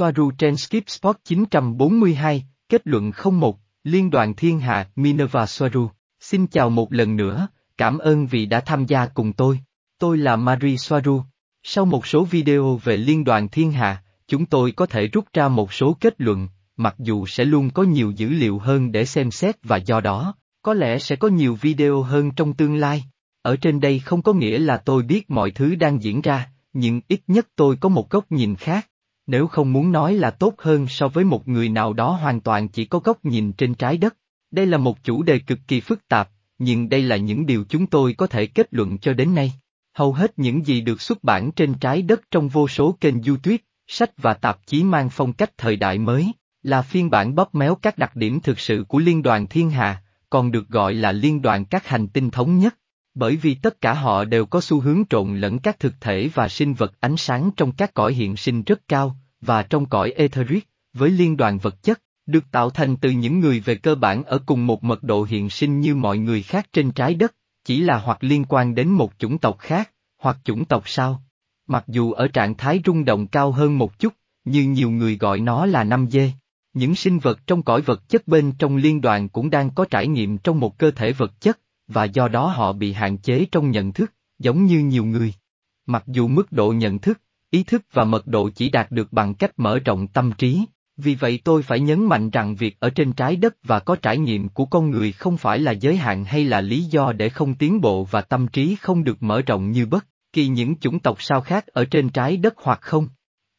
Soaru trên Skip Spot 942, kết luận 01, Liên đoàn Thiên Hạ, Minerva Soaru. Xin chào một lần nữa, cảm ơn vì đã tham gia cùng tôi. Tôi là Marie Soaru. Sau một số video về Liên đoàn Thiên Hạ, chúng tôi có thể rút ra một số kết luận, mặc dù sẽ luôn có nhiều dữ liệu hơn để xem xét và do đó, có lẽ sẽ có nhiều video hơn trong tương lai. Ở trên đây không có nghĩa là tôi biết mọi thứ đang diễn ra, nhưng ít nhất tôi có một góc nhìn khác. Nếu không muốn nói là tốt hơn so với một người nào đó hoàn toàn chỉ có góc nhìn trên trái đất. Đây là một chủ đề cực kỳ phức tạp, nhưng đây là những điều chúng tôi có thể kết luận cho đến nay. Hầu hết những gì được xuất bản trên trái đất trong vô số kênh YouTube, sách và tạp chí mang phong cách thời đại mới, là phiên bản bóp méo các đặc điểm thực sự của Liên đoàn Thiên Hà, còn được gọi là Liên đoàn các hành tinh thống nhất. Bởi vì tất cả họ đều có xu hướng trộn lẫn các thực thể và sinh vật ánh sáng trong các cõi hiện sinh rất cao, và trong cõi etheric, với liên đoàn vật chất, được tạo thành từ những người về cơ bản ở cùng một mật độ hiện sinh như mọi người khác trên trái đất, chỉ là hoặc liên quan đến một chủng tộc khác, hoặc chủng tộc sao. Mặc dù ở trạng thái rung động cao hơn một chút, như nhiều người gọi nó là năm dê. Những sinh vật trong cõi vật chất bên trong liên đoàn cũng đang có trải nghiệm trong một cơ thể vật chất, và do đó họ bị hạn chế trong nhận thức, giống như nhiều người. Mặc dù mức độ nhận thức, ý thức và mật độ chỉ đạt được bằng cách mở rộng tâm trí, vì vậy tôi phải nhấn mạnh rằng việc ở trên trái đất và có trải nghiệm của con người không phải là giới hạn hay là lý do để không tiến bộ và tâm trí không được mở rộng như bất kỳ những chủng tộc sao khác ở trên trái đất hoặc không.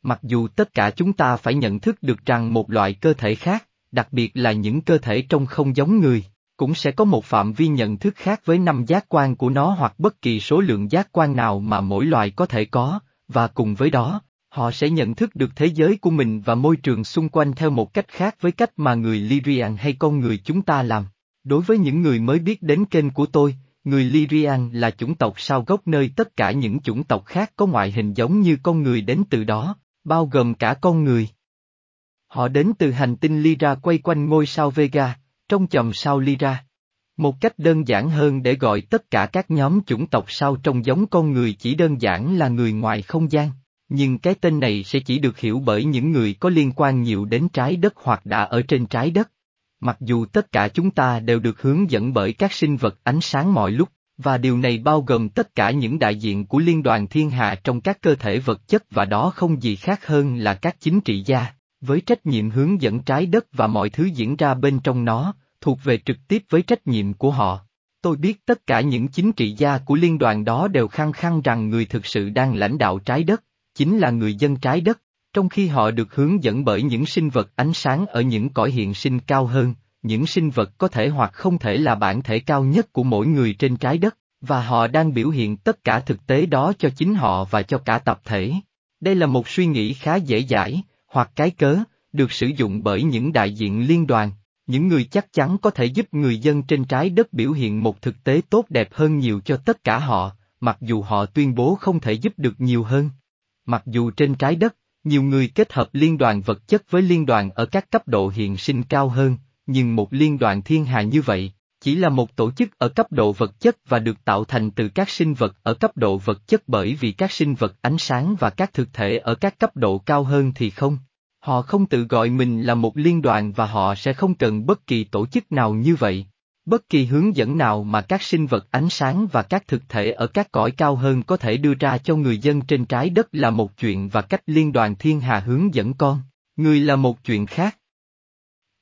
Mặc dù tất cả chúng ta phải nhận thức được rằng một loại cơ thể khác, đặc biệt là những cơ thể trông không giống người, cũng sẽ có một phạm vi nhận thức khác với năm giác quan của nó hoặc bất kỳ số lượng giác quan nào mà mỗi loài có thể có, và cùng với đó, họ sẽ nhận thức được thế giới của mình và môi trường xung quanh theo một cách khác với cách mà người Lyrian hay con người chúng ta làm. Đối với những người mới biết đến kênh của tôi, người Lyrian là chủng tộc sao gốc nơi tất cả những chủng tộc khác có ngoại hình giống như con người đến từ đó, bao gồm cả con người. Họ đến từ hành tinh Lyra quay quanh ngôi sao Vega, trong chòm sao Lyra. Một cách đơn giản hơn để gọi tất cả các nhóm chủng tộc sao trông giống con người chỉ đơn giản là người ngoài không gian, nhưng cái tên này sẽ chỉ được hiểu bởi những người có liên quan nhiều đến trái đất hoặc đã ở trên trái đất. Mặc dù tất cả chúng ta đều được hướng dẫn bởi các sinh vật ánh sáng mọi lúc, và điều này bao gồm tất cả những đại diện của liên đoàn thiên hạ trong các cơ thể vật chất và đó không gì khác hơn là các chính trị gia, với trách nhiệm hướng dẫn trái đất và mọi thứ diễn ra bên trong nó, thuộc về trực tiếp với trách nhiệm của họ. Tôi biết tất cả những chính trị gia của liên đoàn đó đều khăng khăng rằng người thực sự đang lãnh đạo trái đất, chính là người dân trái đất, trong khi họ được hướng dẫn bởi những sinh vật ánh sáng ở những cõi hiện sinh cao hơn, những sinh vật có thể hoặc không thể là bản thể cao nhất của mỗi người trên trái đất, và họ đang biểu hiện tất cả thực tế đó cho chính họ và cho cả tập thể. Đây là một suy nghĩ khá dễ dãi, hoặc cái cớ, được sử dụng bởi những đại diện liên đoàn, những người chắc chắn có thể giúp người dân trên trái đất biểu hiện một thực tế tốt đẹp hơn nhiều cho tất cả họ, mặc dù họ tuyên bố không thể giúp được nhiều hơn. Mặc dù trên trái đất, nhiều người kết hợp liên đoàn vật chất với liên đoàn ở các cấp độ hiện sinh cao hơn, nhưng một liên đoàn thiên hà như vậy, chỉ là một tổ chức ở cấp độ vật chất và được tạo thành từ các sinh vật ở cấp độ vật chất bởi vì các sinh vật ánh sáng và các thực thể ở các cấp độ cao hơn thì không. Họ không tự gọi mình là một liên đoàn và họ sẽ không cần bất kỳ tổ chức nào như vậy. Bất kỳ hướng dẫn nào mà các sinh vật ánh sáng và các thực thể ở các cõi cao hơn có thể đưa ra cho người dân trên trái đất là một chuyện và cách liên đoàn thiên hà hướng dẫn con, người là một chuyện khác.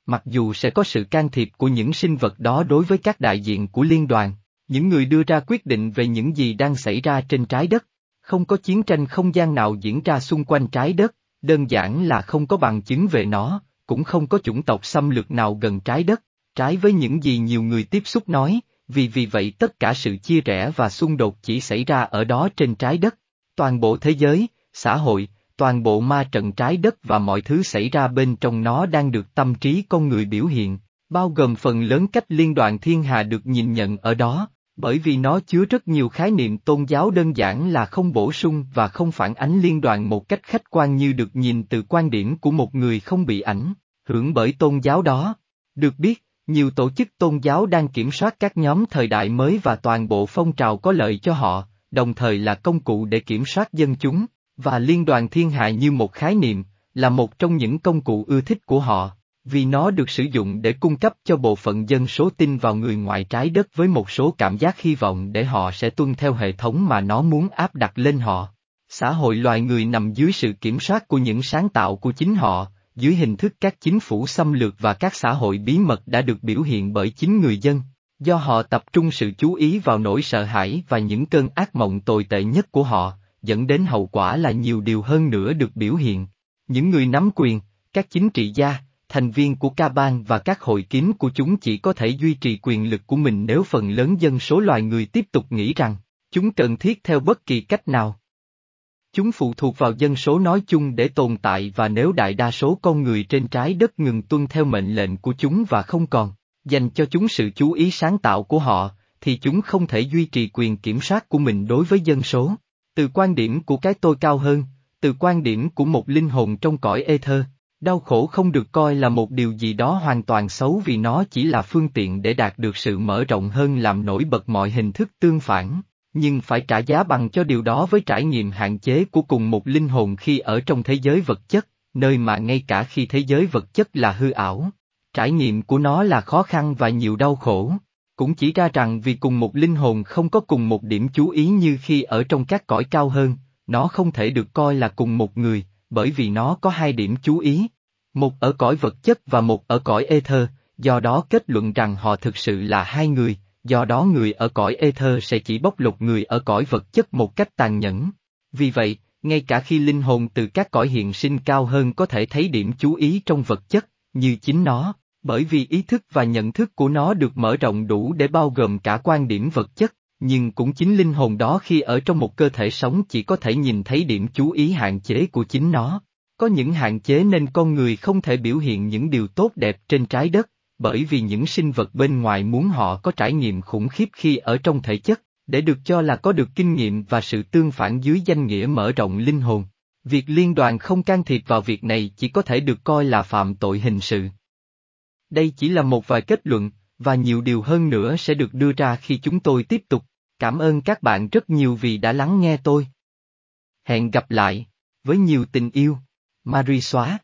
Mặc dù sẽ có sự can thiệp của những sinh vật đó đối với các đại diện của liên đoàn, những người đưa ra quyết định về những gì đang xảy ra trên trái đất, không có chiến tranh không gian nào diễn ra xung quanh trái đất, đơn giản là không có bằng chứng về nó, cũng không có chủng tộc xâm lược nào gần trái đất, trái với những gì nhiều người tiếp xúc nói, vì vì vậy tất cả sự chia rẽ và xung đột chỉ xảy ra ở đó trên trái đất. Toàn bộ thế giới, xã hội, toàn bộ ma trận trái đất và mọi thứ xảy ra bên trong nó đang được tâm trí con người biểu hiện, bao gồm phần lớn cách liên đoàn thiên hà được nhìn nhận ở đó, bởi vì nó chứa rất nhiều khái niệm tôn giáo đơn giản là không bổ sung và không phản ánh liên đoàn một cách khách quan như được nhìn từ quan điểm của một người không bị ảnh, hưởng bởi tôn giáo đó. Được biết, nhiều tổ chức tôn giáo đang kiểm soát các nhóm thời đại mới và toàn bộ phong trào có lợi cho họ, đồng thời là công cụ để kiểm soát dân chúng, và liên đoàn thiên hạ như một khái niệm, là một trong những công cụ ưa thích của họ, vì nó được sử dụng để cung cấp cho bộ phận dân số tin vào người ngoài trái đất với một số cảm giác hy vọng để họ sẽ tuân theo hệ thống mà nó muốn áp đặt lên họ. Xã hội loài người nằm dưới sự kiểm soát của những sáng tạo của chính họ, dưới hình thức các chính phủ xâm lược và các xã hội bí mật đã được biểu hiện bởi chính người dân, do họ tập trung sự chú ý vào nỗi sợ hãi và những cơn ác mộng tồi tệ nhất của họ, dẫn đến hậu quả là nhiều điều hơn nữa được biểu hiện. Những người nắm quyền, các chính trị gia, thành viên của ca bang và các hội kín của chúng chỉ có thể duy trì quyền lực của mình nếu phần lớn dân số loài người tiếp tục nghĩ rằng, chúng cần thiết theo bất kỳ cách nào. Chúng phụ thuộc vào dân số nói chung để tồn tại và nếu đại đa số con người trên trái đất ngừng tuân theo mệnh lệnh của chúng và không còn dành cho chúng sự chú ý sáng tạo của họ, thì chúng không thể duy trì quyền kiểm soát của mình đối với dân số. Từ quan điểm của cái tôi cao hơn, từ quan điểm của một linh hồn trong cõi ê thơ, đau khổ không được coi là một điều gì đó hoàn toàn xấu vì nó chỉ là phương tiện để đạt được sự mở rộng hơn làm nổi bật mọi hình thức tương phản. Nhưng phải trả giá bằng cho điều đó với trải nghiệm hạn chế của cùng một linh hồn khi ở trong thế giới vật chất, nơi mà ngay cả khi thế giới vật chất là hư ảo, trải nghiệm của nó là khó khăn và nhiều đau khổ. Cũng chỉ ra rằng vì cùng một linh hồn không có cùng một điểm chú ý như khi ở trong các cõi cao hơn, nó không thể được coi là cùng một người, bởi vì nó có hai điểm chú ý. Một ở cõi vật chất và một ở cõi ether, do đó kết luận rằng họ thực sự là hai người, do đó người ở cõi ether sẽ chỉ bóc lột người ở cõi vật chất một cách tàn nhẫn. Vì vậy, ngay cả khi linh hồn từ các cõi hiện sinh cao hơn có thể thấy điểm chú ý trong vật chất, như chính nó, bởi vì ý thức và nhận thức của nó được mở rộng đủ để bao gồm cả quan điểm vật chất, nhưng cũng chính linh hồn đó khi ở trong một cơ thể sống chỉ có thể nhìn thấy điểm chú ý hạn chế của chính nó. Có những hạn chế nên con người không thể biểu hiện những điều tốt đẹp trên trái đất, bởi vì những sinh vật bên ngoài muốn họ có trải nghiệm khủng khiếp khi ở trong thể chất, để được cho là có được kinh nghiệm và sự tương phản dưới danh nghĩa mở rộng linh hồn. Việc liên đoàn không can thiệp vào việc này chỉ có thể được coi là phạm tội hình sự. Đây chỉ là một vài kết luận, và nhiều điều hơn nữa sẽ được đưa ra khi chúng tôi tiếp tục. Cảm ơn các bạn rất nhiều vì đã lắng nghe tôi. Hẹn gặp lại, với nhiều tình yêu. Marie xóa